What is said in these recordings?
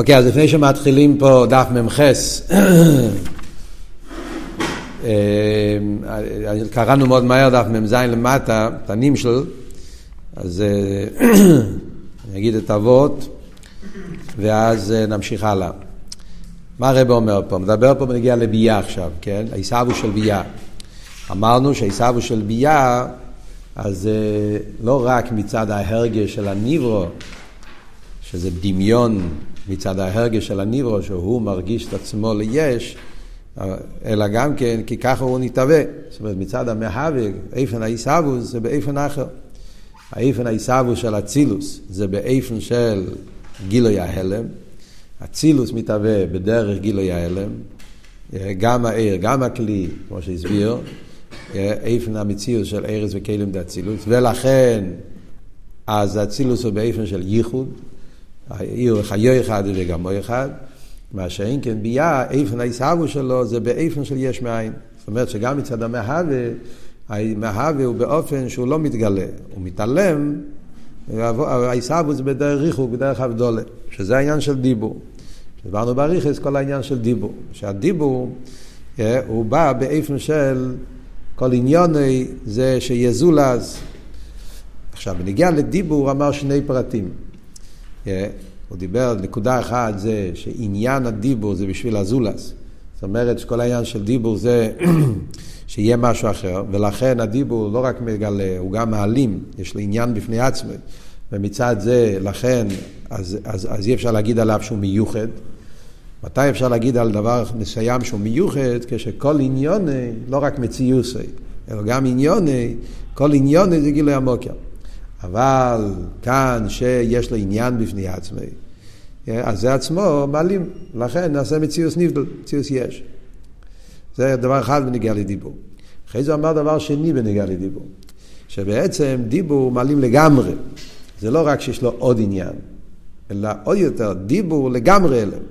אוקיי, אז לפני שמתחילים פה דף מ"ח, אה, קראנו מאוד מהר דף מ"ז למטה, את הנמשל, אז אה, אני אגיד את אבות, ואז אה, נמשיך הלאה. מה הרב אומר פה? מדבר פה ונגיע לביאה עכשיו, כן? העיסבו של ביאה. אמרנו שהעיסבו של ביאה, אז לא רק מצד ההרגש של הניברו, שזה דמיון מצד ההרגש של הניברו, שהוא מרגיש את עצמו ליש, אלא גם כן כי ככה הוא נתהווה. זאת אומרת, מצד המהווה, איפן העיסאוווס זה באיפן אחר. האיפן העיסאוווס של אצילוס זה באיפן של גילוי ההלם. אצילוס מתהווה בדרך גילוי ההלם. גם העיר, גם הכלי, כמו שהסביר, איפן המציאות של ארז וכלים דאצילוס, ולכן אז אצילוס הוא באיפן של ייחוד, העיר חיו אחד וגם מו אחד, מה שאין כן ביה, איפן העיסאוו שלו זה באיפן של יש מאין. זאת אומרת שגם מצד המהווה, המהווה הוא באופן שהוא לא מתגלה, הוא מתעלם, העיסאוו זה בדרך ריחוק, בדרך אבדולה, שזה העניין של דיבור. דיברנו באריכס כל העניין של דיבור, שהדיבור אה, הוא בא באיפן של כל עניוני זה שיזולז. עכשיו, בנגיע לדיבור אמר שני פרטים. הוא דיבר נקודה אחת זה שעניין הדיבור זה בשביל הזולס. זאת אומרת שכל העניין של דיבור זה שיהיה משהו אחר, ולכן הדיבור לא רק מגלה, הוא גם מעלים, יש לו עניין בפני עצמו. ומצד זה, לכן, אז, אז, אז אי אפשר להגיד עליו שהוא מיוחד. מתי אפשר להגיד על דבר מסוים שהוא מיוחד? כשכל עניוני, לא רק מציוסי, אלא גם עניוני, כל עניוני זה גילוי המוקר. אבל כאן שיש לו עניין בפני עצמי, אז זה עצמו מעלים, לכן נעשה מציאוס נבדל, מציאוס יש. זה דבר אחד בנגיע לדיבור. אחרי זה אמר דבר שני בנגיע לדיבור, שבעצם דיבור מעלים לגמרי. זה לא רק שיש לו עוד עניין, אלא עוד יותר, דיבור לגמרי אלם.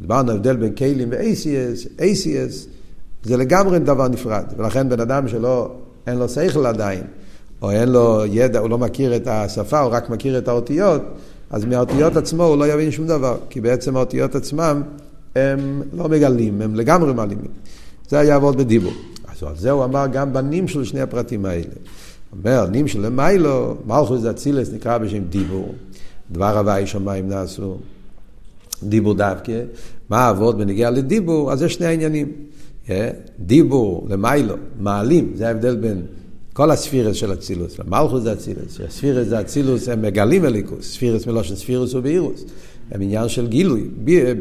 דיברנו הבדל בין כלים ו-ACS, ACS זה לגמרי דבר נפרד, ולכן בן אדם שלא, אין לו שכל עדיין, או אין לו ידע, הוא לא מכיר את השפה, הוא רק מכיר את האותיות, אז מהאותיות עצמו הוא לא יבין שום דבר, כי בעצם האותיות עצמם הם לא מגלים, הם לגמרי מעלימים. זה היה עבוד בדיבור. אז על זה הוא אמר גם בנים של שני הפרטים האלה. אומר, נים של למיילו, מלכוס אצילס נקרא בשם דיבור. דבר הוואי שמיים נעשו. דיבור דווקא. מה העבוד בנגיע לדיבור? אז זה שני העניינים. דיבור למיילו, מעלים, זה ההבדל בין כל הספירס של אצילוס, מלכוס זה אצילוס, הספירס זה אצילוס, הם מגלים אליקוס, ספירס מלושן ספירס ובאירוס, הם עניין של גילוי,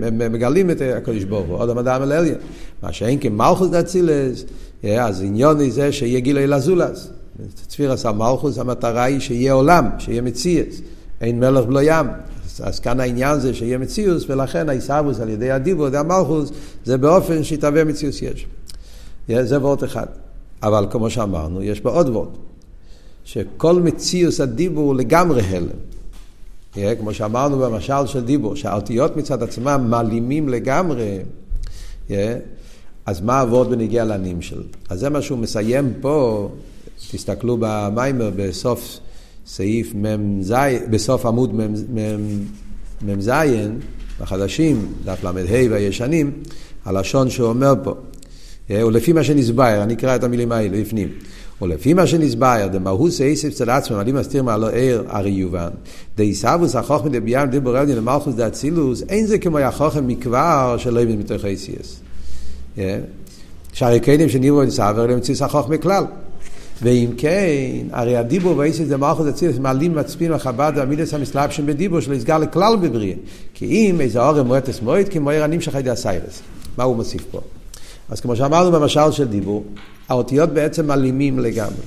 הם מגלים את הקדוש ברוך הוא, עוד המדע מלאליה. מה שאין כמלכוס זה אצילוס, אז עניון זה שיהיה גילוי לזולס. ספירס המלכוס, המטרה היא שיהיה עולם, שיהיה מציאס, אין מלך בלו ים. אז כאן העניין זה שיהיה מציאוס, ולכן העיסאוווס על ידי הדיבור, המלכוס, זה באופן שיתהווה מציאוס יש. זה וורט אחד. אבל כמו שאמרנו, יש בה עוד וורד, שכל מציאוס הדיבור הוא לגמרי הלם. Yeah, כמו שאמרנו במשל של דיבור, שהאותיות מצד עצמם מעלימים לגמרי, yeah, אז מה הוורד בנגיע לנמשל? אז זה מה שהוא מסיים פה, תסתכלו במיימר בסוף סעיף מ"ז, בסוף עמוד מ"ז, בחדשים, דף ל"ה והישנים, הלשון שהוא אומר פה. אה, ולפי מה שנסבר, אני אקרא את המילים האלה בפנים. ולפי מה שנסבר, דמהוס אייסף צד עצמם, אני מסתיר מעלו ער, ארי יובן. דאיסאבוס החוכם דביאם דיבור אלדין למלכוס דאצילוס, אין זה כמו החוכם מכבר שלא יבין מתוך אייסיאס. אה, שהרי קיידים שניבו נסבר למציאוס החוכם מכלל. ואם כן, הרי הדיבור ואיסיס זה מלכוס אצילס מעלים מצפין לחב"ד והמידס המסלבשים בדיבור שלו יסגר לכלל בבריאה. כי אם איזה אורם מועטס מועט, כמו עיר הנמשך הידי הסיירס. מה הוא מוסיף פה? אז כמו שאמרנו במשל של דיבור, האותיות בעצם מלימים לגמרי.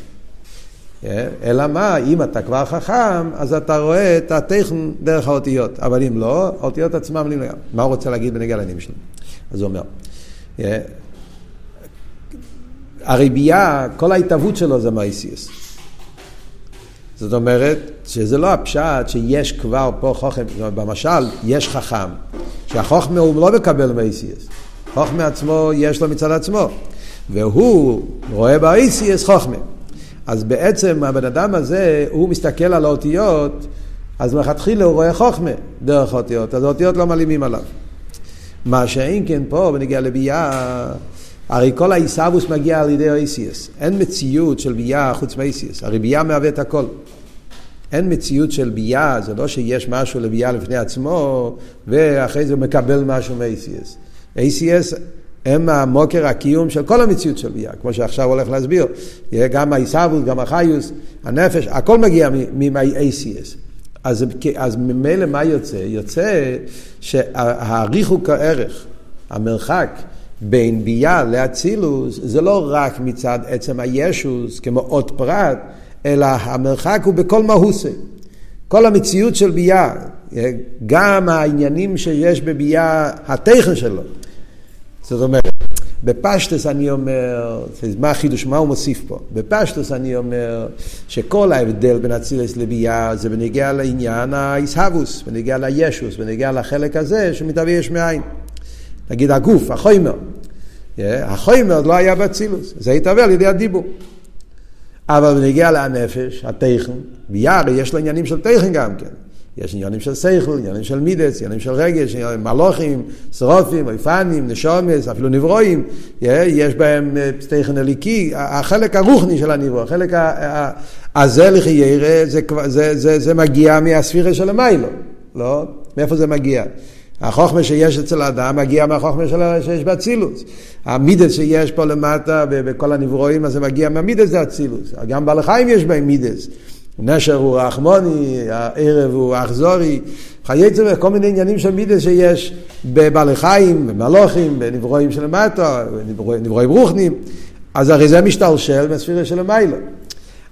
אה? אלא מה, אם אתה כבר חכם, אז אתה רואה את הטכן דרך האותיות. אבל אם לא, האותיות עצמם מלימים לגמרי. מה הוא רוצה להגיד בנגע לעניינים שלו? אז הוא אומר, אה? הריבייה, כל ההתהוות שלו זה מייסיאס. זאת אומרת, שזה לא הפשט שיש כבר פה חוכם, במשל, יש חכם, שהחוכמה הוא לא מקבל מייסיאס. חוכמה עצמו יש לו מצד עצמו, והוא רואה באיסיאס חוכמה. אז בעצם הבן אדם הזה, הוא מסתכל על האותיות אז מלכתחילה הוא רואה חוכמה דרך האותיות, אז האותיות לא מעלימים עליו. מה שאין כן פה, בנגיע לביאה, הרי כל העיסאוווס מגיע על ידי האיסיאס. אין מציאות של ביאה חוץ מאיסיאס, הרי ביאה מהווה את הכל. אין מציאות של ביאה, זה לא שיש משהו לביאה לפני עצמו, ואחרי זה הוא מקבל משהו מ-ACS. ACS הם המוקר הקיום של כל המציאות של ביאה, כמו שעכשיו הולך להסביר. גם העיסאוות, גם החיוס, הנפש, הכל מגיע מ-ACS. אז, אז ממילא מה יוצא? יוצא שהריחוק הערך, המרחק בין ביאה לאצילוס, זה לא רק מצד עצם הישוס, כמו עוד פרט, אלא המרחק הוא בכל מהוסה. כל המציאות של ביאה, גם העניינים שיש בביאה, התכן שלו. זאת אומרת, בפשטוס אני אומר, מה החידוש, מה הוא מוסיף פה? בפשטוס אני אומר שכל ההבדל בין אצילס לביאה זה בנגיע לעניין האיסהבוס, בנגיע לישוס, בנגיע לחלק הזה שמתהווה יש מאין. נגיד הגוף, החומר. החומר לא היה באצילוס, זה התהווה על ידי הדיבור. אבל בנגיע לנפש, התכן, ביער יש לו עניינים של תכן גם כן. יש עניינים של שכל, עניינים של מידס, עניינים של רגש, מלוכים, שרופים, אויפנים, נשומס, אפילו נברואים, יש בהם אה, תכן אליקי, החלק הרוחני של הנברוא, החלק הזה לחיירה, זה, זה, זה, זה מגיע מהספירה של המיילו, לא? מאיפה זה מגיע? החוכמה שיש אצל האדם מגיע מהחוכמה שיש באצילוס. המידס שיש פה למטה בכל הנברואים, אז זה מגיע מהמידס זה אצילוס. גם בעל חיים יש בהם מידס. נשר הוא רחמוני, הערב הוא אכזורי, חייצר וכל מיני עניינים של מידס שיש בבעלי חיים, במלוכים, בנברואים של למטה, בנברואים רוחנים. אז הרי זה משתלשל מהספירה של המיילו.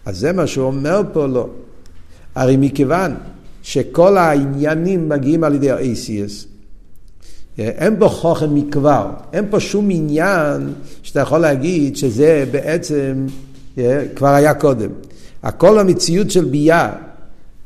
אז זה מה שהוא אומר פה לא. הרי מכיוון שכל העניינים מגיעים על ידי ה-ACS, אין בו חוכם מכבר, אין פה שום עניין שאתה יכול להגיד שזה בעצם כבר היה קודם. הכל המציאות של ביאה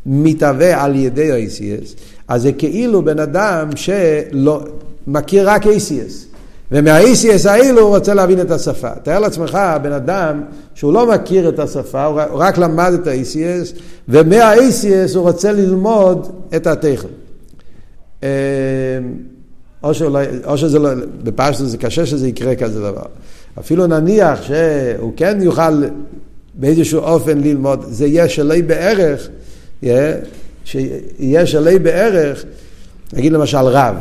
מתהווה על ידי ה-ACS, אז זה כאילו בן אדם שלא, מכיר רק ACS. ומה-ACS האלו הוא רוצה להבין את השפה. תאר לעצמך בן אדם שהוא לא מכיר את השפה, הוא רק למד את ה-ACS, ומה-ACS הוא רוצה ללמוד את הטכן. או, שאולי, או שזה לא, בפשטות זה קשה שזה יקרה כזה דבר. אפילו נניח שהוא כן יוכל באיזשהו אופן ללמוד, זה יהיה שלי בערך, שיהיה שלי בערך, נגיד למשל רב,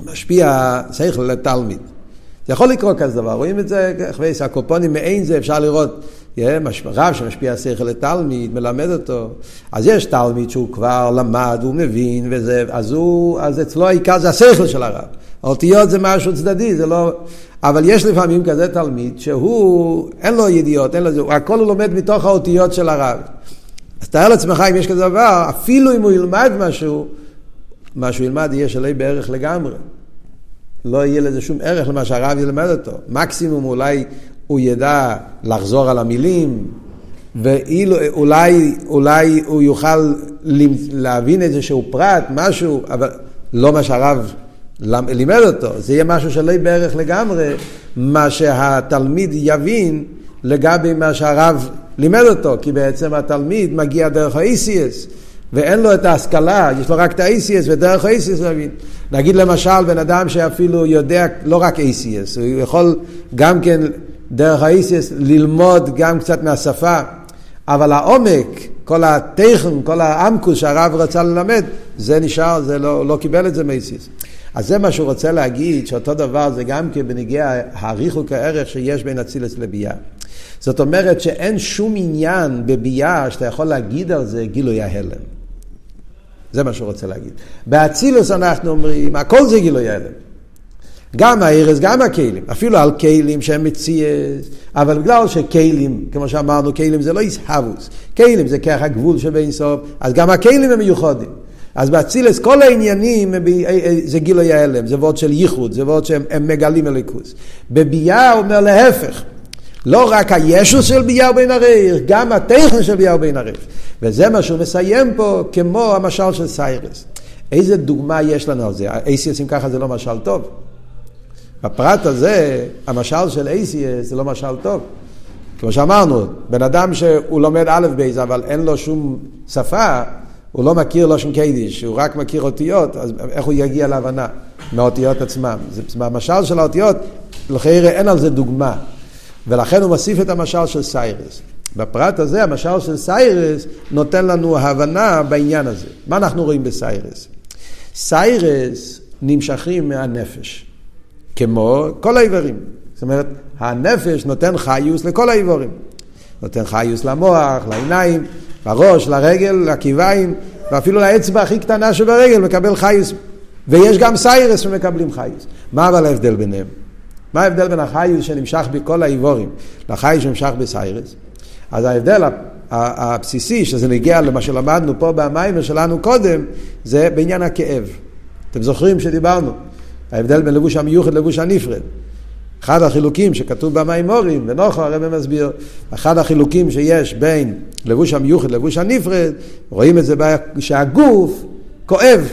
משפיע שכל לתלמיד. זה יכול לקרות כזה דבר, רואים את זה, הקופונים מעין זה אפשר לראות רב שמשפיע שכל לתלמיד, מלמד אותו. אז יש תלמיד שהוא כבר למד, הוא מבין, וזה, אז, הוא, אז אצלו העיקר זה השכל של הרב. האותיות זה משהו צדדי, זה לא... אבל יש לפעמים כזה תלמיד שהוא, אין לו ידיעות, אין לו זה, הכל הוא לומד מתוך האותיות של הרב. אז תאר לעצמך אם יש כזה דבר, אפילו אם הוא ילמד משהו, מה שהוא ילמד יהיה שלי בערך לגמרי. לא יהיה לזה שום ערך למה שהרב ילמד אותו. מקסימום אולי הוא ידע לחזור על המילים, ואולי אולי הוא יוכל להבין איזשהו פרט, משהו, אבל לא מה שהרב לימד אותו. זה יהיה משהו שלא יהיה בערך לגמרי, מה שהתלמיד יבין לגבי מה שהרב לימד אותו, כי בעצם התלמיד מגיע דרך ה-ACS. ואין לו את ההשכלה, יש לו רק את ה-ACS, ודרך ה-ACS להבין. נגיד למשל בן אדם שאפילו יודע לא רק ACS, הוא יכול גם כן דרך ה-ACS ללמוד גם קצת מהשפה, אבל העומק, כל הטכן, כל האמקוס שהרב רצה ללמד, זה נשאר, זה לא, לא קיבל את זה מ-ACS. אז זה מה שהוא רוצה להגיד, שאותו דבר זה גם כן בנגיע הריחוק הערך שיש בין אצילס לביאה. זאת אומרת שאין שום עניין בביאה שאתה יכול להגיד על זה גילוי ההלם. זה מה שהוא רוצה להגיד. באצילוס אנחנו אומרים, הכל זה גילוי ההלם. גם הארז, גם הכלים, אפילו על כלים שהם מציאס, אבל בגלל שכלים, כמו שאמרנו, כלים זה לא איסהבוס, כלים זה ככה גבול שבין סוף, אז גם הכלים הם מיוחדים. אז באצילס כל העניינים אה, אה, זה גילוי ההלם, זה וורד של ייחוד, זה וורד שהם מגלים אליקוס. בביאה הוא אומר להפך, לא רק הישוס של ביאה ובין הרייך, גם הטכן של ביאה ובין הרייך. וזה מה שהוא מסיים פה כמו המשל של סיירס. איזה דוגמה יש לנו על זה? אייסיאס אם ככה זה לא משל טוב. בפרט הזה, המשל של אייסיאס זה לא משל טוב. כמו שאמרנו, בן אדם שהוא לומד אלף בית אבל אין לו שום שפה, הוא לא מכיר לשון קודש, הוא רק מכיר אותיות, אז איך הוא יגיע להבנה מהאותיות עצמם? זה במשל של האותיות, לכאורה אין על זה דוגמה. ולכן הוא מוסיף את המשל של שערות. בפרט הזה, המשל של שערות נותן לנו הבנה בעניין הזה. מה אנחנו רואים בשערות? שערות נמשכים מהנפש, כמו כל האיברים. זאת אומרת, הנפש נותן חיות לכל האיברים. נותן חיות למוח, לעיניים, לראש, לרגל, לידיים, ואפילו לאצבע הכי קטנה שברגל מקבל חיות. ויש גם שערות שמקבלים חיות. מה אבל ההבדל ביניהם? מה ההבדל בין החיות שנמשך בכל האיברים לחיות שנמשך בשערות? אז ההבדל הבסיסי, שזה נגיע למה שלמדנו פה במאמר שלנו קודם, זה בעניין הכאב. אתם זוכרים שדיברנו? ההבדל בין לבוש המיוחד ללבוש הנפרד. אחד החילוקים שכתוב במימורים, ונוחו הרב מסביר, אחד החילוקים שיש בין לבוש המיוחד ללבוש הנפרד, רואים את זה שהגוף כואב,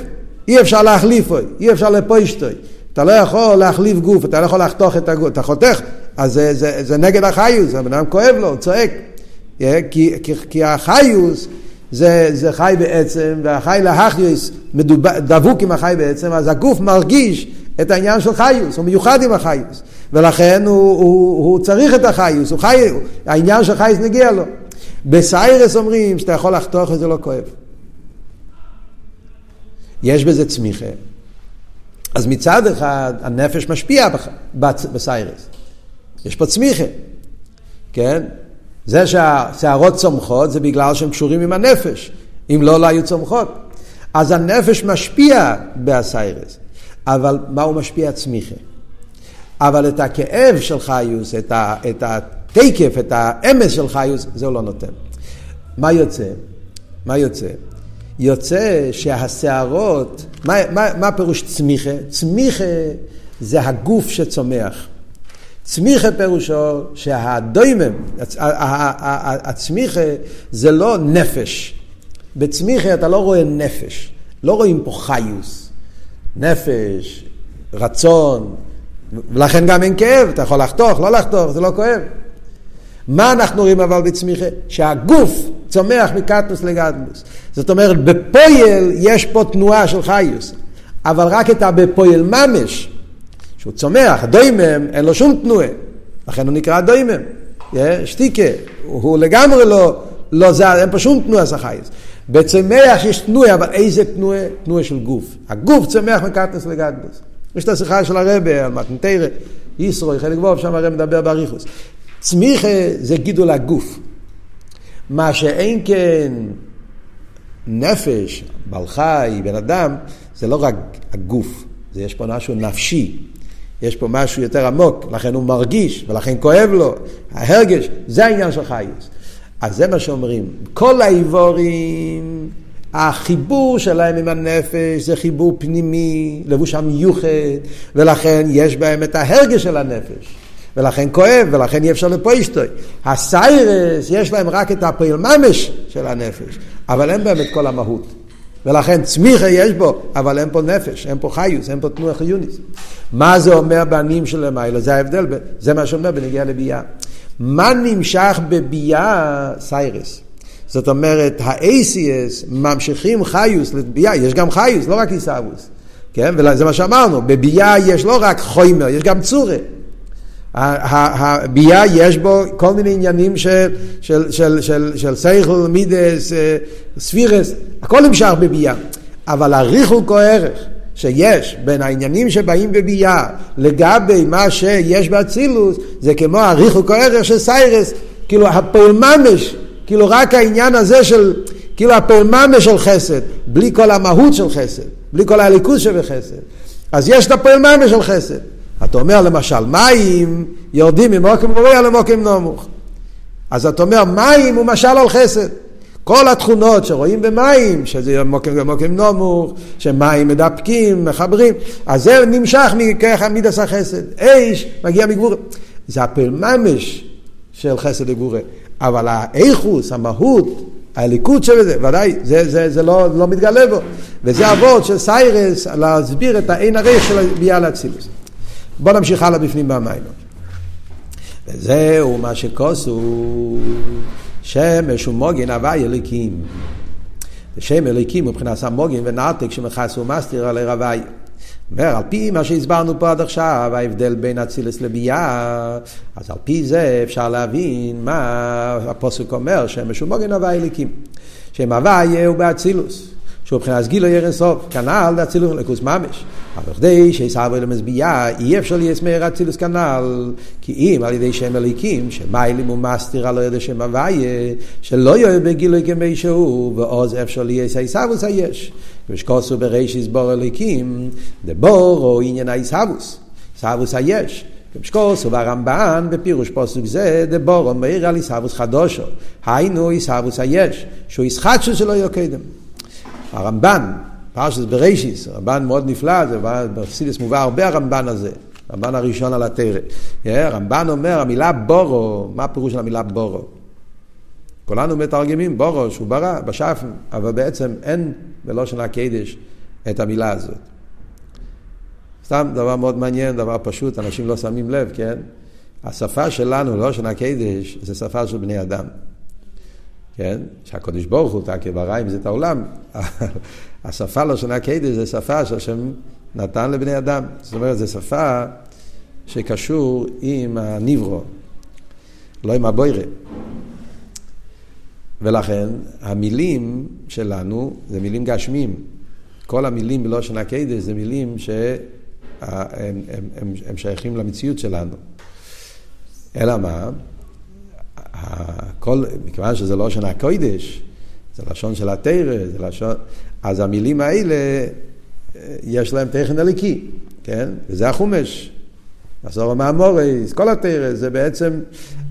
אי אפשר להחליפו, אי אפשר לפוישטוי. אתה לא יכול להחליף גוף, אתה לא יכול לחתוך את הגוף, אתה חותך, אז זה, זה, זה נגד החיוס, הבן אדם כואב לו, הוא צועק. כי, כי, כי החיוס זה, זה חי בעצם, והחי להחיוס דבוק עם החי בעצם, אז הגוף מרגיש את העניין של חיוס, הוא מיוחד עם החיוס, ולכן הוא, הוא, הוא צריך את החיוס, הוא חי, העניין של חיוס נגיע לו. בסיירס אומרים שאתה יכול לחתוך את זה לא כואב. יש בזה צמיחה. אז מצד אחד הנפש משפיע בסיירס. יש פה צמיחה, כן? זה שהשערות צומחות זה בגלל שהן קשורים עם הנפש. אם לא, לא היו צומחות. אז הנפש משפיע באסיירס. אבל מה הוא משפיע? צמיחה. אבל את הכאב של חיוס, את, ה, את התקף, את האמס של חיוס, זה הוא לא נותן. מה יוצא? מה יוצא? יוצא שהשערות, מה, מה, מה פירוש צמיחה? צמיחה זה הגוף שצומח. צמיחה פירושו שהדוימם, הצמיחה זה לא נפש. בצמיחה אתה לא רואה נפש, לא רואים פה חיוס. נפש, רצון, ולכן גם אין כאב, אתה יכול לחתוך, לא לחתוך, זה לא כואב. מה אנחנו רואים אבל בצמיחה? שהגוף צומח מקטנוס לגדנוס. זאת אומרת, בפועל יש פה תנועה של חיוס, אבל רק את הבפועל ממש, שהוא צומח, הדוימם, אין לו שום תנועה, לכן הוא נקרא דוימם, שתיקה, הוא לגמרי לא, לא זה, אין פה שום תנועה של חייס. בצמח יש תנועה, אבל איזה תנועה? תנועה של גוף. הגוף צומח מקטנס לגדנס. יש את השיחה של הרבה על מתנתרא, ישרוי, חלק בוב, שם הרי מדבר באריכוס. צמיחה זה גידול הגוף. מה שאין כן נפש, בעל חי, בן אדם, זה לא רק הגוף, זה יש פה משהו נפשי. יש פה משהו יותר עמוק, לכן הוא מרגיש, ולכן כואב לו. ההרגש, זה העניין של חייס. אז זה מה שאומרים. כל האיבורים, החיבור שלהם עם הנפש זה חיבור פנימי, לבוש המיוחד, ולכן יש בהם את ההרגש של הנפש. ולכן כואב, ולכן אי אפשר לפוישטוי. הסיירס, יש להם רק את הפועל ממש של הנפש, אבל אין בהם את כל המהות. ולכן צמיחה יש בו, אבל אין פה נפש, אין פה חיוס, אין פה תנועה חיוניס. מה זה אומר בנים של למעלה? זה ההבדל, זה מה שאומר בנגיעה לביאה. מה נמשך בביאה? סיירס. זאת אומרת, האייסיאס ממשיכים חיוס לביאה, יש גם חיוס, לא רק עיסאוווס. כן? וזה מה שאמרנו, בביאה יש לא רק חוימר, יש גם צורה. הביאה יש בו כל מיני עניינים של, של, של, של, של סייכל, מידס, אה, ספירס, הכל נמשך בביאה. אבל הריחוק או ערך שיש בין העניינים שבאים בביאה לגבי מה שיש באצילוס, זה כמו הריחוק או ערך של סיירס, כאילו הפועל ממש, כאילו רק העניין הזה של, כאילו הפועל ממש של חסד, בלי כל המהות של חסד, בלי כל הליכוז שבחסד. אז יש את הפועל ממש של חסד. אתה אומר למשל, מים יורדים ממוקם גבוה למוקם נמוך. אז אתה אומר, מים הוא משל על חסד. כל התכונות שרואים במים, שזה מוקם ומוקם נמוך, שמים מדפקים, מחברים, אז זה נמשך מכך מידס החסד. אש מגיע מגבורה. זה הפעל ממש של חסד לגבורה. אבל האיכוס, המהות, הליכוד שבזה, ודאי, זה, זה, זה לא, לא מתגלה בו. וזה אבות של סיירס להסביר את האין הריח של ביאה לאצילוס. בואו נמשיך הלאה בפנים במים. וזהו מה שכוסו שמש ומוגן הווי אליקים. שם אליקים מבחינת המוגים ונעתק שמכס ומסתיר על הרווי. אומר, על פי מה שהסברנו פה עד עכשיו, ההבדל בין אצילס לביאה, אז על פי זה אפשר להבין מה הפוסק אומר, שהם משומוגן הווי אליקים. שם הווי הוא באצילוס. שהוא מבחינת גילו ירן סוף, כנ"ל דאצילוס לקוס ממש. אבל כדי שיסעבר למזביעה, אי אפשר לייסמר אצילוס כנ"ל, כי אם על ידי שם אליקים, שמיילים ומסתיר על ידי שם הוויה, שלא יהיה בגילוי כמי שהוא, ועוז אפשר לייס היסבוס היש. ושקוסו בריש יסבור אליקים, דבור או עניין היסבוס, היסבוס היש. משקוס וברמב"ן בפירוש פוסק זה דבור אומר על עיסאוווס חדושו היינו עיסאוווס היש שהוא ישחטשו שלא יהיה קדם הרמב"ן, פרשת בראשיס, רמב"ן מאוד נפלא, זה בפסיליס מובא הרבה הרמב"ן הזה, הרמב"ן הראשון על התרא. הרמב"ן אומר, המילה בורו, מה הפירוש של המילה בורו? כולנו מתרגמים בורו, שהוא ברא, בשפן, אבל בעצם אין בלושן הקדש את המילה הזאת. סתם דבר מאוד מעניין, דבר פשוט, אנשים לא שמים לב, כן? השפה שלנו, לושן הקדש, זה שפה של בני אדם. כן? שהקדוש ברוך הוא תקי ברא עם זה את העולם. השפה לא שונה קדש זה שפה שהשם נתן לבני אדם. זאת אומרת, זו שפה שקשור עם הניברו, לא עם הבוירה. ולכן המילים שלנו זה מילים גשמים. כל המילים בלושן הקדש זה מילים שהם הם, הם, הם שייכים למציאות שלנו. אלא מה? הכל, מכיוון שזה לא לשון הקוידש, זה לשון של התרא, זה לשון... אז המילים האלה, יש להם תכן הליקי, כן? וזה החומש. עשור מהמורייס, כל התרא, זה בעצם...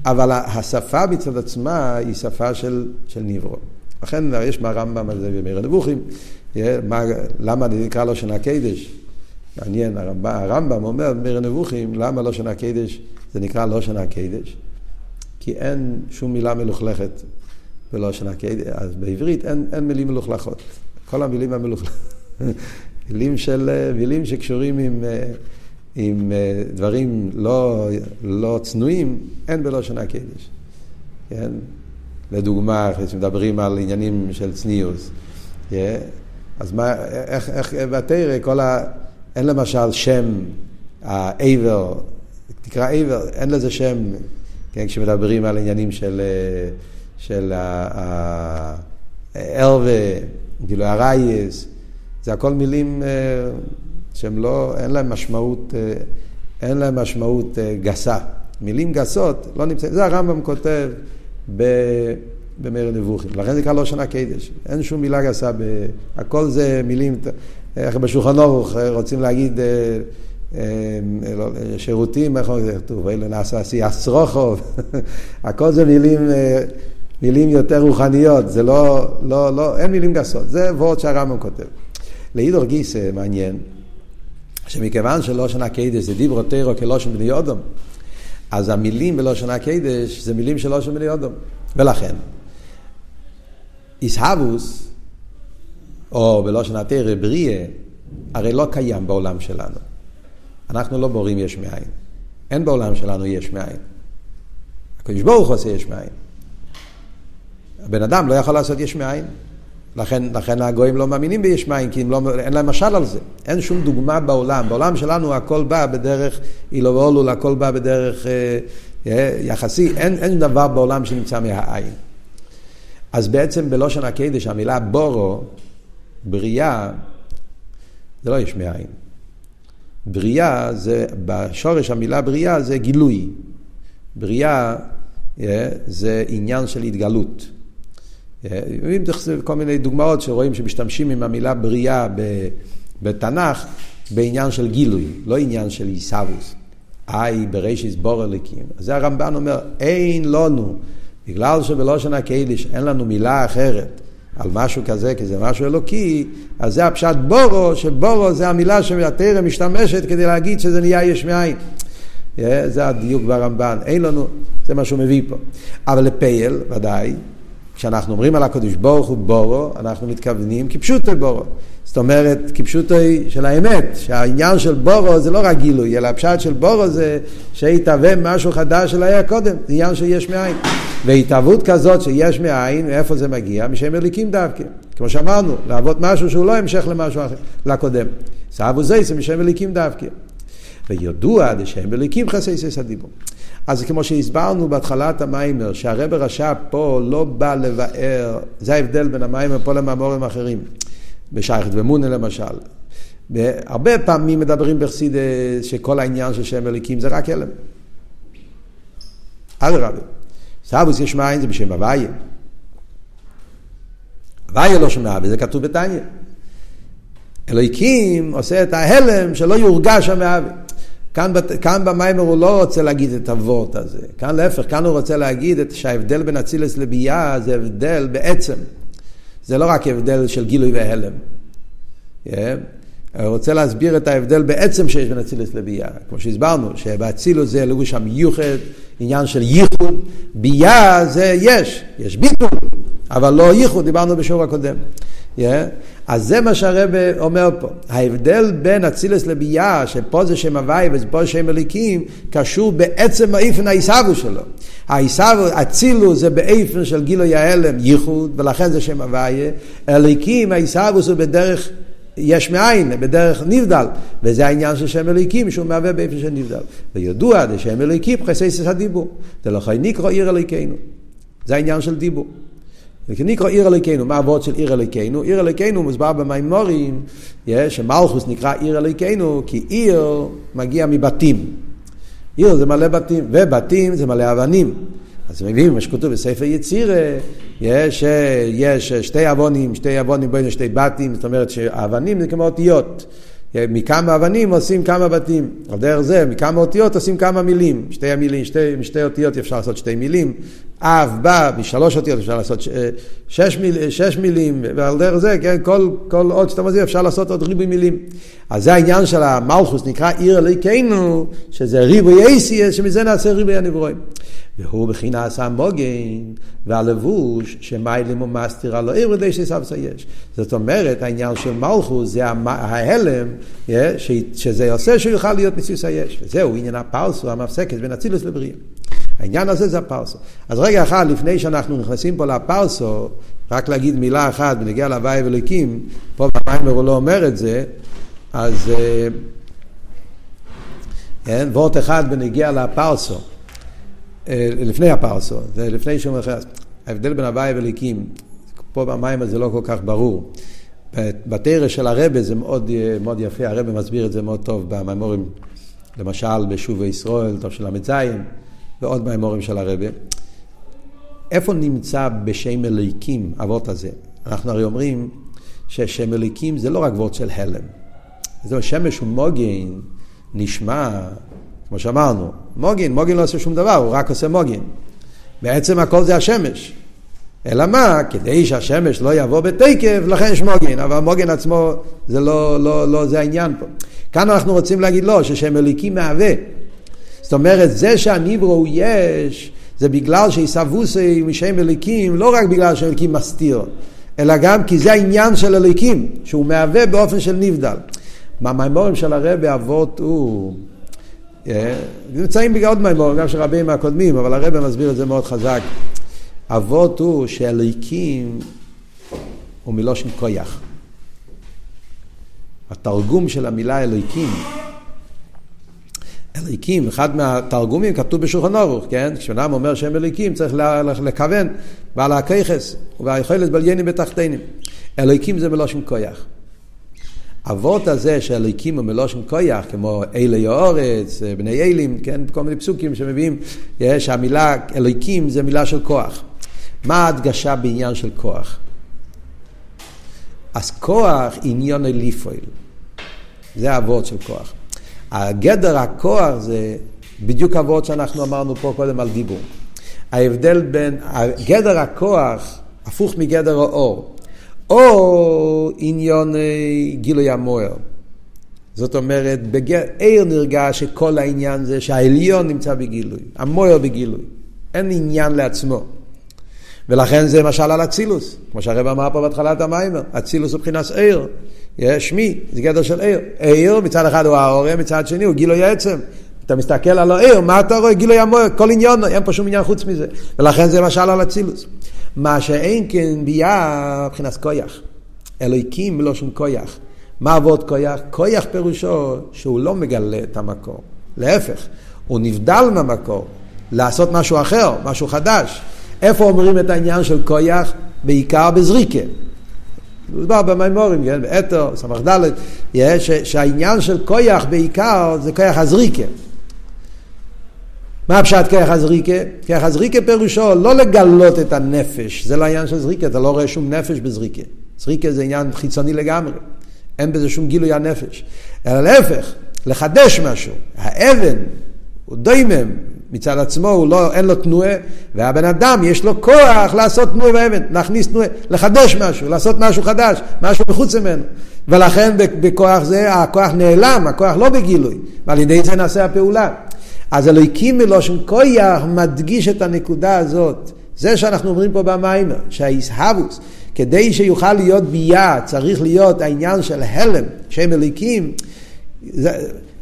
אבל השפה מצד עצמה היא שפה של, של ניברו. לכן יש מהרמב"ם הזה במאיר הנבוכים, למה זה נקרא לא שנה קדש? מעניין, הרמב"ם, הרמב"ם אומר במאיר הנבוכים, למה לא שנה קדש זה נקרא לא שנה קדש? כי אין שום מילה מלוכלכת בלושן הקדש, אז בעברית אין, אין מילים מלוכלכות. כל המילים המלוכלכות, מילים, של, מילים שקשורים עם, עם דברים לא, לא צנועים, אין בלושן הקדש. כן? לדוגמה, כשמדברים על עניינים של צניעוס. Yeah. אז מה, איך, איך בתרא, כל ה... אין למשל שם, העבר, תקרא עבר, אין לזה שם כן, כשמדברים על עניינים של, אה, של הערווה, גילוי הרייס, זה הכל מילים אה, שהם לא, אין להם משמעות, אה, אין להם משמעות גסה. מילים גסות לא נמצאים, זה הרמב"ם כותב במאיר נבוכים, לכן זה נקרא לא שנה קדש, אין שום מילה גסה, ב... הכל זה מילים, איך בשולחן אורוך רוצים להגיד שירותים, איך אומרים, כתוב, אלה נעשה עשייה סרוכוב, הכל זה מילים, אה, מילים יותר רוחניות, זה לא, לא, לא, אין מילים גסות, זה וורד שהרמב"ם כותב. לאידור גיסא מעניין, שמכיוון שלושן הקדש זה דיברו תירו כלושן בני אודום, אז המילים בלושן הקדש זה מילים של לושן בני אודום. ולכן, איסהבוס, או בלושן התרא בריאה, הרי לא קיים בעולם שלנו. אנחנו לא בורים יש מאין. אין בעולם שלנו יש מאין. הקדוש ברוך עושה יש מאין. הבן אדם לא יכול לעשות יש מאין. לכן, לכן הגויים לא מאמינים ביש מאין, כי לא, אין להם משל על זה. אין שום דוגמה בעולם. בעולם שלנו הכל בא בדרך אילו ואולול, הכל בא בדרך אה, אה, יחסי. אין, אין דבר בעולם שנמצא מהעין. אז בעצם בלושן הקדש המילה בורו, בריאה, זה לא יש מאין. בריאה זה, בשורש המילה בריאה זה גילוי. בריאה yeah, זה עניין של התגלות. ואם תחסר כל מיני דוגמאות שרואים שמשתמשים עם המילה בריאה בתנ"ך בעניין של גילוי, לא עניין של עיסאוווס. איי ברישיס בור אליקים. זה הרמב"ן אומר, אין לנו, בגלל שבלושן הקהיליש אין לנו מילה אחרת על משהו כזה, כי זה משהו אלוקי, אז זה הפשט בורו, שבורו זה המילה שהתרא משתמשת כדי להגיד שזה נהיה יש מאין. זה הדיוק ברמב"ן, אין לנו, זה מה שהוא מביא פה. אבל לפייל, ודאי, כשאנחנו אומרים על הקדוש ברוך הוא בורו, אנחנו מתכוונים כפשוטו בורו. זאת אומרת, כפשוטו של האמת, שהעניין של בורו זה לא רק גילוי, אלא הפשט של בורו זה שיתהווה משהו חדש שלא היה קודם, זה עניין של יש מאין. והתהוות כזאת שיש מאין, מאיפה זה מגיע? משם אליקים דווקא. כמו שאמרנו, לעבוד משהו שהוא לא המשך למשהו אחר, לקודם. סבו זייסם משם אליקים דווקא. וידוע דשם אליקים חסייסס הדיבור. אז כמו שהסברנו בהתחלת המיימר, שהרב רש"פ פה לא בא לבאר, זה ההבדל בין המיימר פה למאמורים אחרים, בשייכת ומונה למשל. הרבה פעמים מדברים בחסידס שכל העניין של שם אליקים זה רק הלם. אדרבה, סבוס יש מים זה בשם הוויה. הוויה לא שומע, וזה כתוב בתניא. אלוהיקים עושה את ההלם שלא יורגש המאווה. כאן, כאן במיימר הוא לא רוצה להגיד את הוורט הזה, כאן להפך, כאן הוא רוצה להגיד את שההבדל בין אצילס לביאה זה הבדל בעצם, זה לא רק הבדל של גילוי והלם. Yeah. הוא רוצה להסביר את ההבדל בעצם שיש בין אצילס לביאה, כמו שהסברנו, שבאצילוס זה לבוש שם מיוחד, עניין של ייחוד, ביאה זה יש, יש ביטול, אבל לא ייחוד, דיברנו בשיעור הקודם. Yeah. אז זה מה שהרב אומר פה. ההבדל בין אצילס לביאה, שפה זה שם הוואי ופה שם אליקים, קשור בעצם האיפן העיסבו שלו. העיסבו, אצילוס זה באיפן של גילוי ההלם, ייחוד, ולכן זה שם הוואי. אליקים, העיסבו זה בדרך יש מאין, בדרך נבדל, וזה העניין של שם אליקים שהוא מהווה באיפן של נבדל. וידוע, זה שם אליקים חסייסס הדיבור. זה לא חי נקרא עיר אליקינו. זה העניין של דיבור. נקרא עיר אלוקינו, מה הוורד של עיר אלוקינו? עיר אלוקינו מוסבר במימורים, שמלכוס נקרא עיר אלוקינו, כי עיר מגיע מבתים. עיר זה מלא בתים, ובתים זה מלא אבנים. אז מביאים מה שכתוב בספר יצירה, יש, יש שתי אבונים, שתי אבונים בין שתי בתים, זאת אומרת שאבנים זה כמו אותיות. מכמה אבנים עושים כמה בתים. על דרך זה, מכמה אותיות עושים כמה מילים. שתי המילים, שתי, משתי אותיות אפשר לעשות שתי מילים. אב, בא, משלוש אותיות אפשר לעשות שש, מיל, שש מילים, ועל דרך זה, כן, כל, כל עוד שאתה מזיע אפשר לעשות עוד ריבוי מילים. אז זה העניין של המלכוס, נקרא עיר אליקנו, שזה ריבוי אייסי, שמזה נעשה ריבוי הנברואים. והוא בחינס המוגן והלבוש שמיילים ומסתיר על העיר ודאי שסבסה יש. זאת אומרת, העניין של מלכוס זה ההלם, שזה עושה שהוא יוכל להיות מסיוס היש. וזהו עניין הפרסו המפסקת בין אצילוס לבריאה. העניין הזה זה הפרסו. אז רגע אחד, לפני שאנחנו נכנסים פה לפרסו, רק להגיד מילה אחת בנגיע להוואי ואלוקים, פה במיימר הוא לא אומר את זה, אז כן, וורט אחד בנגיע לפרסו. אה, לפני הפרסו, זה לפני שהוא מכרס. ההבדל בין הוואי ואליקים, פה במים הזה לא כל כך ברור. בתרא של הרבה זה מאוד, אה, מאוד יפה, הרבה מסביר את זה מאוד טוב במימורים, למשל בשובי ישראל, טוב של ל"ז, ועוד מימורים של הרבה. איפה נמצא בשם אליקים אבות הזה? אנחנו הרי אומרים ששם אליקים זה לא רק וורד של הלם. זה שמש ומוגן נשמע כמו שאמרנו, מוגין, מוגין לא עושה שום דבר, הוא רק עושה מוגין. בעצם הכל זה השמש. אלא מה? כדי שהשמש לא יבוא בתקף, לכן יש מוגין, אבל מוגין עצמו זה לא, לא, לא זה העניין פה. כאן אנחנו רוצים להגיד לא, ששם אליקים מהווה. זאת אומרת, זה שהניברו הוא יש, זה בגלל שעיסבוסי משם אליקים, לא רק בגלל שאליקים מסתיר, אלא גם כי זה העניין של אליקים, שהוא מהווה באופן של נבדל. מהמימורים של הרבי אבות הוא... אה, נמצאים בעוד מימור, גם של רבים מהקודמים, אבל הרב מסביר את זה מאוד חזק. אבות הוא שאליקים הוא מלושן כויח. התרגום של המילה אלוהיקים, אלוהיקים, אחד מהתרגומים כתוב בשולחן אורוך, כן? כשאדם אומר שם אלוהיקים צריך לכוון בעל הכיכס והיכולת בליינים בתחתינים. אלוהיקים זה מלושן כויח. אבות הזה של הקימו מלושן כויח, כמו אלי האורץ, בני אלים, כן, כל מיני פסוקים שמביאים, יש המילה אלוהיקים זה מילה של כוח. מה ההדגשה בעניין של כוח? אז כוח עניון אליפויל, זה אבות של כוח. הגדר הכוח זה בדיוק אבות שאנחנו אמרנו פה קודם על דיבור. ההבדל בין, גדר הכוח הפוך מגדר האור. או עניון גילוי המוער. זאת אומרת, בעיר נרגש שכל העניין זה שהעליון נמצא בגילוי, המוער בגילוי. אין עניין לעצמו. ולכן זה משל על אצילוס, כמו שהרב אמר פה בהתחלת המיימר, אצילוס הוא מבחינת עיר, יש מי, זה גדר של עיר. עיר מצד אחד הוא העורם, מצד שני הוא גילוי העצם. אתה מסתכל על העיר, מה אתה רואה? גילוי המוער, כל עניון, אין פה שום עניין חוץ מזה. ולכן זה משל על אצילוס. מה שאין כן ביאה מבחינת כויח. אלוהיקים מלושן כויח. מה עבוד כויח? כויח פירושו שהוא לא מגלה את המקור. להפך, הוא נבדל מהמקור. לעשות משהו אחר, משהו חדש. איפה אומרים את העניין של כויח? בעיקר בזריקה. מדובר במימורים, כן? באתר, ס"ד, שהעניין של כויח בעיקר זה כויח הזריקה. מה הפשט כיח הזריקה? כיח הזריקה פירושו לא לגלות את הנפש, זה לא העניין של זריקה, אתה לא רואה שום נפש בזריקה. זריקה זה עניין חיצוני לגמרי, אין בזה שום גילוי הנפש. אלא להפך, לחדש משהו. האבן הוא דוימם, מצד עצמו הוא לא, אין לו תנועה, והבן אדם יש לו כוח לעשות תנועה באבן, להכניס תנועה, לחדש משהו, לעשות משהו חדש, משהו מחוץ ממנו. ולכן בכוח זה הכוח נעלם, הכוח לא בגילוי, ועל ידי זה נעשה הפעולה. אז אלוהיקים מלושן כויח מדגיש את הנקודה הזאת. זה שאנחנו אומרים פה במיימר, שהאיסהבוס, כדי שיוכל להיות ביה, צריך להיות העניין של הלם, שם אלוהיקים.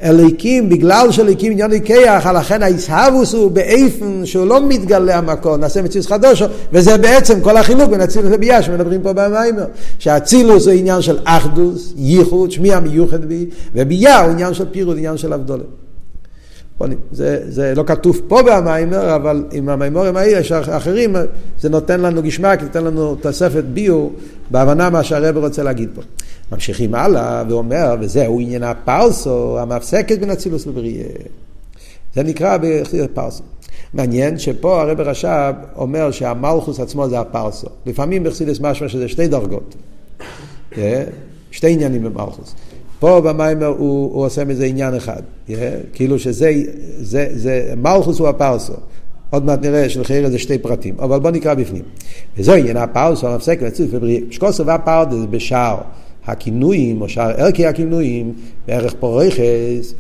אלוהיקים, בגלל שאלוהיקים עניין כיח, לכן האיסהבוס הוא באיפן שהוא לא מתגלה המקור, נעשה מציאות חדושו, וזה בעצם כל החילוק בין אצילוס לביאה שמדברים פה במיימר. שהאצילוס הוא עניין של אחדוס, ייחוד, שמיע מיוחד בי, וביאה הוא עניין של פירוט, עניין של אבדולה. זה, זה לא כתוב פה במיימר, אבל עם המיימורים האלה יש אחרים, זה נותן לנו גשמק, נותן לנו תוספת ביור בהבנה מה שהרב רוצה להגיד פה. ממשיכים הלאה ואומר, וזהו עניין הפרסו, המפסקת בין אצילוס לבריאה. זה נקרא פרסו. מעניין שפה הרב רש"ב אומר שהמלכוס עצמו זה הפרסו. לפעמים בחסידס משמע שזה שתי דרגות. אה? שתי עניינים במלכוס. פה במיימר הוא, הוא עושה מזה עניין אחד, yeah, כאילו שזה, זה, זה, מלכוס הוא הפרסו. עוד מעט נראה שלחייר זה שתי פרטים, אבל בוא נקרא בפנים. וזו עניין הפרסו, המפסק לציוף ובריאה. שקוסו והפרדה זה בשער הכינויים, או שער ערכי הכינויים, בערך פורייכס,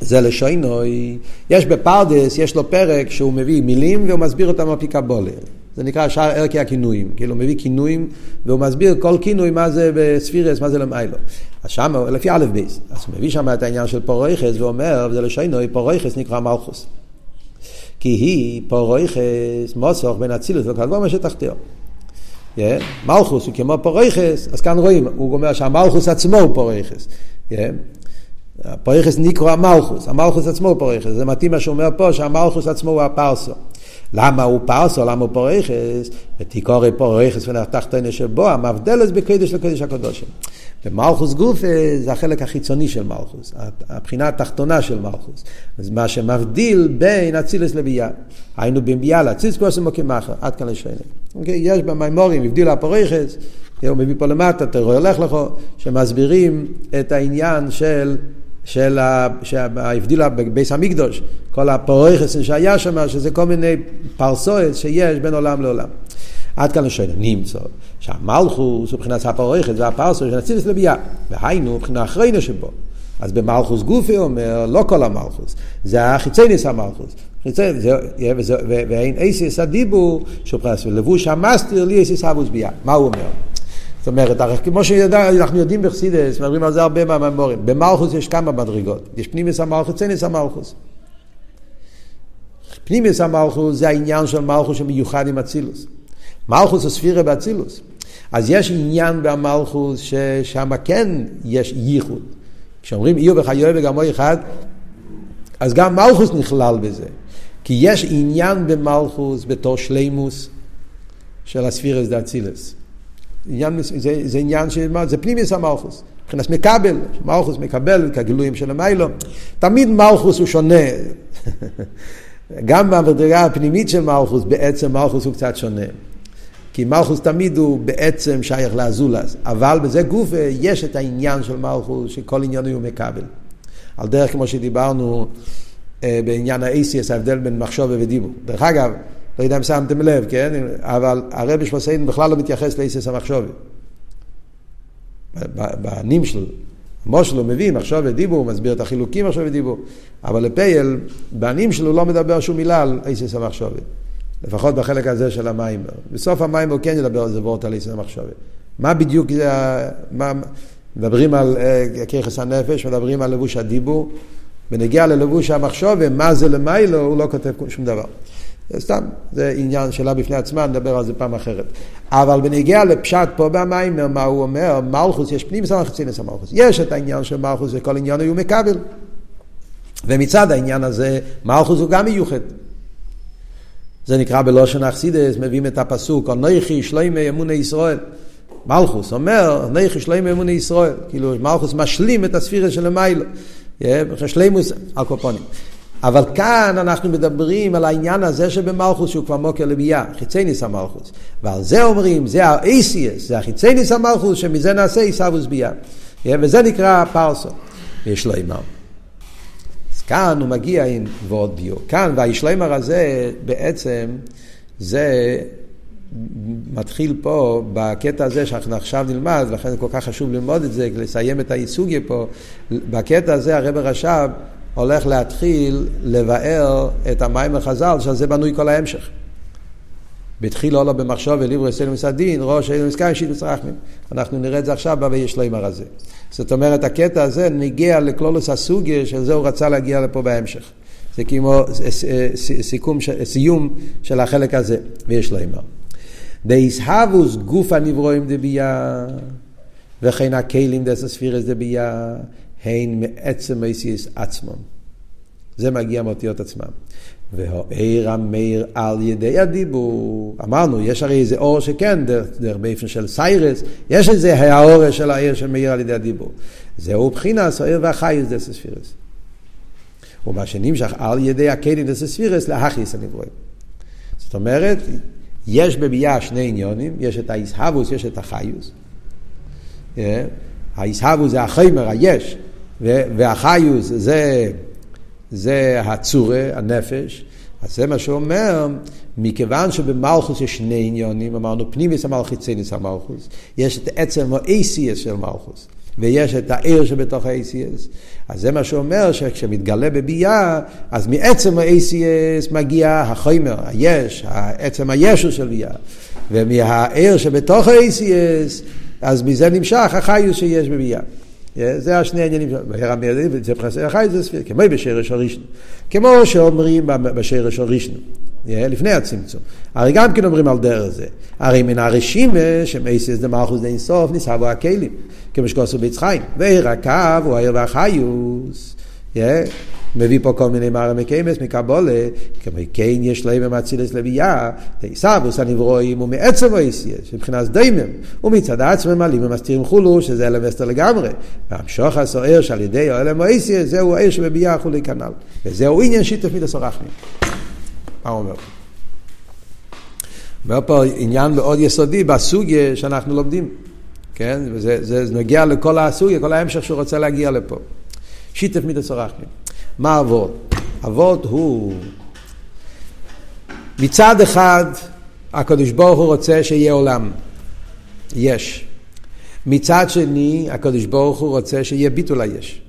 זה לשוינוי. יש בפרדס, יש לו פרק שהוא מביא מילים והוא מסביר אותם על פי קבולה. זה נקרא שער ערכי הכינויים. כאילו הוא מביא כינויים והוא מסביר כל כינוי מה זה בספירס, מה זה למיילו. אז שם, לפי א' בייס, אז הוא מביא שם את העניין של פורויכס ואומר, וזה לשינוי, פורויכס נקרא מלכוס. כי היא פורויכס מוסוך בין אצילוס מה שתחתיו. Yeah, מלכוס הוא כמו פורויכס, אז כאן רואים, הוא אומר שהמלכוס עצמו הוא פורויכס. Yeah. פוריכס נקרא המלכוס, המלכוס עצמו הוא פוריכס, זה מתאים מה שהוא אומר פה, שהמלכוס עצמו הוא הפרסו. למה הוא פרסו, למה הוא פוריכס? ותיקורי פוריכס ונתחתני שבו, המבדלס בקדש לקדש הקדושים. ומלכוס גוף זה החלק החיצוני של מלכוס, הבחינה התחתונה של מלכוס. אז מה שמבדיל בין אצילס לביאה. היינו בביאה לאצילס כמו שמוקים אחר, עד כאן לשיינים. אוקיי? יש במימורים, הבדיל הפוריכס, הוא מביא פה למטה, תראה הולך לך, שמסבירים את העניין של של ההבדילה בביס המקדוש, כל הפרויכס שהיה שם, שזה כל מיני פרסויות שיש בין עולם לעולם. עד כאן לשאלה, נמצא שהמלכוס הוא מבחינת הפרויכס והפרסויות של אצילס לביאה, והיינו מבחינה אחרינו שבו. אז במלכוס גופי אומר, לא כל המלכוס, זה החיצייניס המלכוס. ואין אייסיס הדיבור, שהוא מבחינת לבוש המסתיר לי אייסיס אבוס ביה. מה הוא אומר? זאת אומרת, כמו שאנחנו יודעים בחסידס, מדברים על זה הרבה מהממורים, במלכוס יש כמה מדרגות, יש פנימיס המלכוס, צניס המלכוס. פנימיס המלכוס זה העניין של מלכוס שמיוחד עם אצילוס. מלכוס הוא ספירה באצילוס. אז יש עניין במלכוס ששם כן יש ייחוד. כשאומרים איוב וחיוב וגמו אחד, אז גם מלכוס נכלל בזה. כי יש עניין במלכוס בתור שלימוס של הספירס דאצילס. עניין, זה, זה עניין של, זה פנימיוס המלכוס. מבחינת מקבל, מלכוס מקבל כגילויים של המיילו. תמיד מלכוס הוא שונה. גם במדרגה הפנימית של מלכוס, בעצם מלכוס הוא קצת שונה. כי מלכוס תמיד הוא בעצם שייך לאזולס, אבל בזה גוף יש את העניין של מלכוס, שכל עניין הוא מקבל. על דרך כמו שדיברנו אה, בעניין ה-ACS, ההבדל בין מחשוב ודיבור. דרך אגב, לא יודע אם שמתם לב, כן? אבל הרבי שמוסיין בכלל לא מתייחס המחשובי. בנים שלו, מושל הוא מביא מחשוב ודיבור, הוא מסביר את החילוקים מחשוב ודיבור, אבל לפייל, בנים שלו לא מדבר שום מילה על איסס המחשובי. לפחות בחלק הזה של המים. בסוף הוא כן ידבר על זה וורט על איסס המחשובי. מה בדיוק זה, מה, מדברים על uh, ככס הנפש, מדברים על לבוש הדיבור, ונגיע ללבוש המחשובי, מה זה למיילו, הוא לא כותב שום דבר. סתם, זה עניין שלה בפני עצמה, נדבר על זה פעם אחרת. אבל בנגיע לפשט פה במים, מה הוא אומר? מלכוס, יש פנים סמך חצינס המלכוס. יש את העניין של מלכוס וכל עניין הוא מקבל. ומצד העניין הזה, מלכוס הוא גם מיוחד. זה נקרא בלושן אכסידס, מביאים את הפסוק, אנכי שלוימי אמוני ישראל. מלכוס אומר, אנכי שלוימי אמוני ישראל. כאילו, מלכוס משלים את הספירה של המיילו. שלימוס הקופונים. אבל כאן אנחנו מדברים על העניין הזה שבמלכוס שהוא כבר מוקר לביאה, חיצי ניס המלכוס. ועל זה אומרים, זה האייסיאס, זה החיצי ניס המלכוס, שמזה נעשה עיסאוווס ביאה. וזה נקרא פרסו. ויש לו אימר. כאן הוא מגיע עם ועוד דיוק. כאן, והישלמר הזה בעצם, זה מתחיל פה בקטע הזה שאנחנו עכשיו נלמד, ולכן זה כל כך חשוב ללמוד את זה, לסיים את הייסוגיה פה. בקטע הזה הרב רש"ב הולך להתחיל לבאר את המים החז"ל, שעל זה בנוי כל ההמשך. בתחיל עולה במחשוב וליברו אצלנו מסדין, ראש אלה מסקאי שיט וצרחמים. אנחנו נראה את זה עכשיו ב"ויש לימר" הזה. זאת אומרת, הקטע הזה נגיע לקלולוס הסוגיה, של זה הוא רצה להגיע לפה בהמשך. זה כמו סיכום, סיום של החלק הזה, ויש לימר. דאיסהבוס גוף הנברואים דביה, וכן הכלים דס הספירס דביה, הן מעצם מייסיס עצמם. זה מגיע מאותיות עצמם. והעיר המאיר על ידי הדיבור. אמרנו, יש הרי איזה אור שכן, דרך, דרך באופן של סיירס, יש איזה האור של העיר שמאיר על ידי הדיבור. זהו בחינס העיר והחייס דס הספירס. ומה שנמשך על ידי הקיילים דס הספירס להכיס הנברואים. זאת אומרת, יש בביאה שני עניונים, יש את האיסהבוס, יש את החיוס. האיסהבוס זה החיימר, היש, והחיוס זה, זה הצורה, הנפש. אז זה מה שאומר, מכיוון שבמלכוס יש שני עניונים, אמרנו פנימיס המלכיצניס המלכוס, יש את עצם האייסיאס של מלכוס. ויש את העיר שבתוך ה-ACS. אז זה מה שאומר שכשמתגלה בביאה, אז מעצם ה-ACS מגיע החומר, היש, עצם הישו של ביאה. ומהעיר שבתוך ה-ACS, אז מזה נמשך החיוס שיש בביאה. זה השני העניינים, זה פרסי החי זה ספיר, כמו בשרש הראשון. כמו שאומרים בשרש הראשון, לפני הצמצום. הרי גם כן אומרים על דרך זה. הרי מן הרשימה, שמייסס דמלכוס די אינסוף, ניסבו הכלים. כמו שכוסו ביץ חיים. ועיר הקו הוא העיר והחיוס. מביא פה כל מיני מרמי קיימס מקבולה, כמו כן יש להם אצילס לביאה, תיסבוס הנברואים ומעצם האיסייס, מבחינת דיימם, ומצד עצמם עלים ומסתירים חולו, שזה אלם אסתר לגמרי. והמשוך הסוער שעל ידי אלם האיסייס, זהו העיר שבביאה חולי כנ"ל. וזהו עניין שיתף מידס הרחמים. מה הוא אומר? אומר פה עניין מאוד יסודי בסוגיה שאנחנו לומדים. כן? וזה זה, זה נוגע לכל הסוגיה, כל ההמשך שהוא רוצה להגיע לפה. שיתף מידס הרחמים. מה אבות? אבות הוא מצד אחד הקדוש ברוך הוא רוצה שיהיה עולם, יש. מצד שני הקדוש ברוך הוא רוצה שיהיה ביטול היש.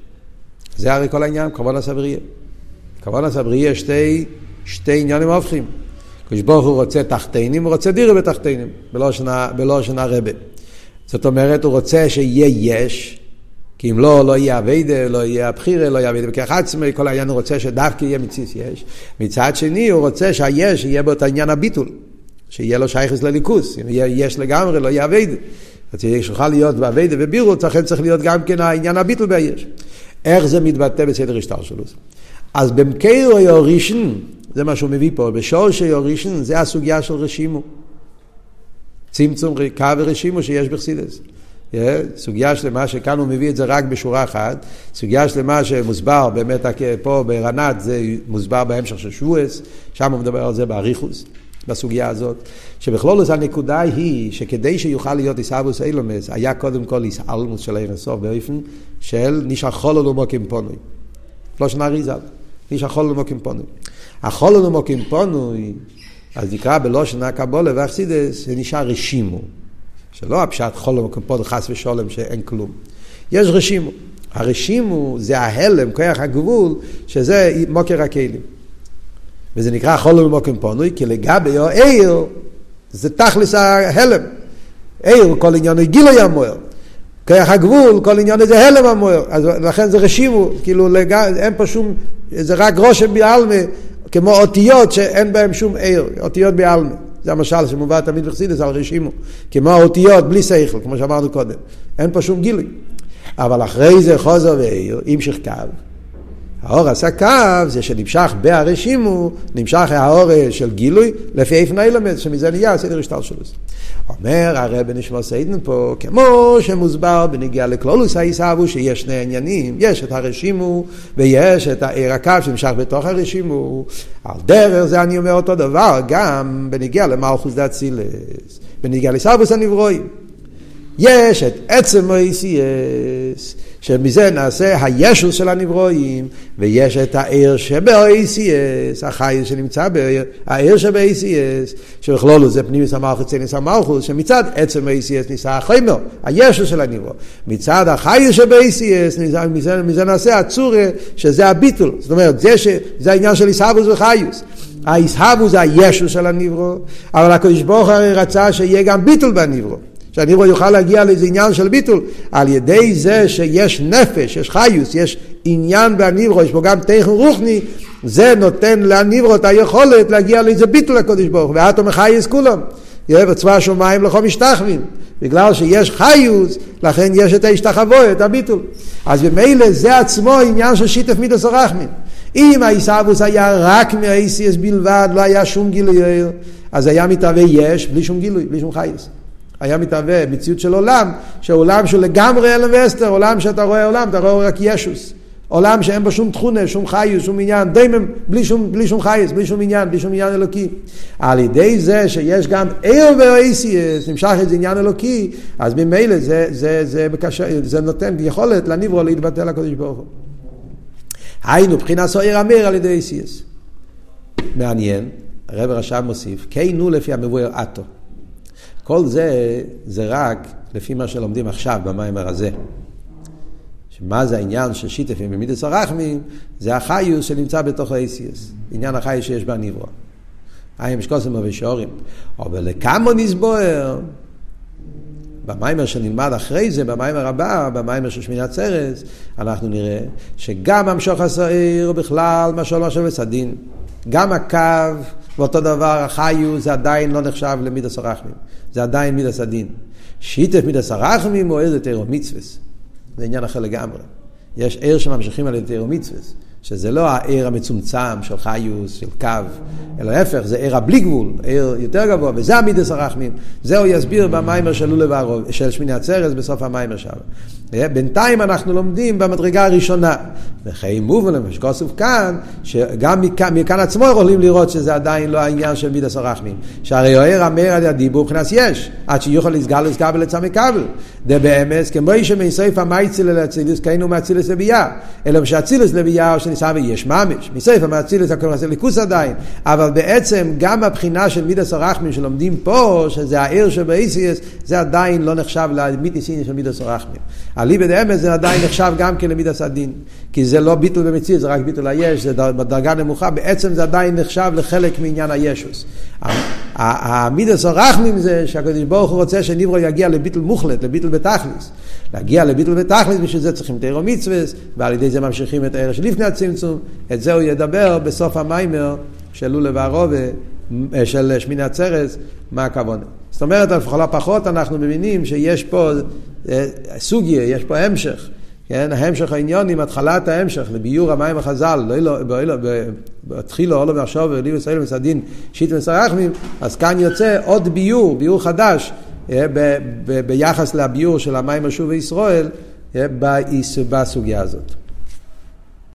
זה הרי כל העניין, כבוד הסבריה. כבוד הסבריה שתי, שתי עניינים הופכים. הקדוש ברוך הוא רוצה תחתינים, הוא רוצה דירה בתחתינים, בלושן הרבה. זאת אומרת, הוא רוצה שיהיה יש, כי אם לא, לא יהיה אביידה, לא יהיה הבחירה, לא יהיה אביידה בכך עצמי, כל העניין הוא רוצה שדווקא יהיה מציס יש. מצד שני, הוא רוצה שהיש יהיה בו את העניין הביטול, שיהיה לו שייכס לליכוס, אם יהיה יש לגמרי, לא יהיה אביידה. אז שיוכל להיות באביידה ובירות, לכן צריך להיות גם כן העניין הביטול ביש. איך זה מתבטא בסדר השטר שלו? אז במקרו יורישן, זה מה שהוא מביא פה, בשורש יורישן, זה הסוגיה של רשימו. צמצום קו ורשימו שיש בחסידס. סוגיה שלמה שכאן הוא מביא את זה רק בשורה אחת, סוגיה שלמה שמוסבר באמת פה ברנת זה מוסבר בהמשך של שבועס, שם הוא מדבר על זה באריכוס, בסוגיה הזאת, שבכלולוס הנקודה היא שכדי שיוכל להיות איסאבוס אילומס, היה קודם כל איסאלמוס של ערן סוף באופן של נישא חולו מוקים פונוי. לא שנה ריזל, נישא חולו מוקים פונוי. החולו מוקים פונוי, אז נקרא בלושן הקבולה ואכסידס, זה נשאר רשימו. שלא הפשט חול ומקומפון חס ושולם שאין כלום. יש רשימו. הרשימו זה ההלם, כוח הגבול, שזה מוקר הכלים. וזה נקרא חול ומקום פונוי, כי לגבי העיר זה תכלס ההלם. עיר, כל עניין גילוי המוער. כוח הגבול, כל עניין זה הלם המוער. אז לכן זה רשימו, כאילו לג... אין פה שום, זה רק רושם בעלמה, כמו אותיות שאין בהן שום עיר, אותיות בעלמא. זה המשל שמובא תמיד בחסידס על רשימו. כמו האותיות בלי שכל, כמו שאמרנו קודם. אין פה שום גילוי. אבל אחרי זה חוזר ועיר, המשך קו. האור עשה קו, זה שנמשך בהרשימו, נמשך האור של גילוי, לפי איפן אילמד, שמזה נהיה סדר השטר שלו. אומר הרב נשמע סיידן פה, כמו שמוסבר בנגיע לקלולוס העיסאוו, שיש שני עניינים, יש את הרשימו ויש את העיר הקו שנמשך בתוך הרשימו. על דרך זה אני אומר אותו דבר, גם בנגיע למלכוס דאצילס, בנגיע לסבוס הנברואים. יש את עצם ה-ACS, שמזה נעשה הישוס של הנברואים, ויש את העיר שב-ACS, החי שנמצא בעיר, העיר שב-ACS, שבכלולו זה פנימיס המלכוס צניס המלכוס, שמצד עצם ה-ACS ניסה החומר, הישוס של הנברוא. מצד החי שב-ACS, מזה, מזה נעשה הצורה, שזה הביטול. זאת אומרת, זה, ש, זה העניין של עיסאוווס וחיוס. העיסאוווס זה הישוס של הנברוא, אבל הקדוש ברוך הרי רצה שיהיה גם ביטול בנברוא. שהניברו יוכל להגיע לאיזה עניין של ביטול, על ידי זה שיש נפש, יש חיוס, יש עניין בניברו, יש פה גם תכן רוחני, זה נותן לניברו את היכולת להגיע לאיזה ביטול לקודש ברוך הוא, ואתו מחייס כולם. יהיה בצבא השמיים לכל משתחווים. בגלל שיש חיוס, לכן יש את ההשתחוו, את הביטול. אז במילא זה עצמו עניין של שיתף מידס הרחמים. אם העיסאוווס היה רק מהאיסיאס בלבד, לא היה שום גילוי, אז היה מתהווה יש, בלי שום גילוי, בלי שום חייס. היה מתהווה מציאות של עולם, שעולם שהוא לגמרי אלם ואסתר, עולם שאתה רואה עולם, אתה רואה רק ישוס. עולם שאין בו שום תכונה, שום חיוס, שום עניין, דיימם, בלי שום, בלי שום חייס, בלי שום עניין, בלי שום עניין אלוקי. על ידי זה שיש גם עיר ואיסיאס, נמשך איזה עניין אלוקי, אז ממילא זה, זה, זה, בקשר, זה נותן יכולת לניברו להתבטא לקדוש ברוך הוא. היינו, בחינה סוער אמיר על ידי איסיאס. מעניין, הרב רשם מוסיף, כינו לפי המבואר עטו. כל זה, זה רק לפי מה שלומדים עכשיו במיימר הזה. שמה זה העניין של שיתפים במידס הרחמים? זה החיוס שנמצא בתוך האסיוס. עניין החיוס שיש בניברו. היי משקוסם ושורים. אבל לכמה נסבוער? במיימר שנלמד אחרי זה, במיימר הבא, במיימר של שמיני עצרת, אנחנו נראה שגם המשוך השעיר בכלל מה שאומר של הדין. גם הקו ואותו דבר החיו זה עדיין לא נחשב למידס הרחמים. זה עדיין מידס הדין. שיטף מידס הרחמים הוא איזה תירו מצווס. זה עניין אחר לגמרי. יש עיר שממשיכים על ידי תירו מצווס. שזה לא העיר המצומצם של חיוס, של קו, אלא להפך, זה עיר הבלי גבול, עיר יותר גבוה, וזה המידס הרחמים. זה הוא יסביר במיימר של לולב של שמיני עצרס בסוף המיימר שם. בינתיים אנחנו לומדים במדרגה הראשונה. וכי מובן למה שכוסף כאן, שגם מכאן, מכאן עצמו יכולים לראות שזה עדיין לא העניין של מידס הרחמים. שהרי אוהר אמר על הדיבור מבחינת יש, עד שיוכל לסגל לסגל לצמא כבל. זה באמס, כמו שמסעיף המייציל אל אצילוס, כאילו מאצילוס לביאה. אלא שאצילוס לביאה, או שניסה ויש ממש. מסעיף המאצילוס, הכל מעשה ליכוס עדיין. אבל בעצם גם הבחינה של מידס הרחמים שלומדים פה, שזה העיר שבאיסיאס, זה עדיין לא נחשב למיתיסין של מידס הרחמים. אליבא דאמס זה עדיין נחשב גם כן למידס הדין. כי זה לא ביטול במציאות, זה רק ביטול היש, זה בדרגה נמוכה, בעצם זה עדיין נחשב לחלק מעניין הישוס. המידס הרחמים זה שהקדוש ברוך הוא רוצה שניברו יגיע לביטול מוחלט, לביטול בתכלס. להגיע לביטול בתכלס, בשביל זה צריכים תירו מצווה, ועל ידי זה ממשיכים את הערך שלפני הצמצום. את זה הוא ידבר בסוף המיימר של לולה והרובה, של שמיני עצרת, מה הכוונה. זאת אומרת, לכל הפחות אנחנו מבינים שיש פה אה, סוגיה, יש פה המשך. כן, ההמשך העניונים, התחלת ההמשך, לביור המים החז"ל, לא, לא, התחילו עולו ועכשיו ואליו ישראל מסדין שיט וסרחמים, אז כאן יוצא עוד ביור, ביור חדש, אה, ביחס לביור של המים השוב וישראל, אה, בסוגיה הזאת.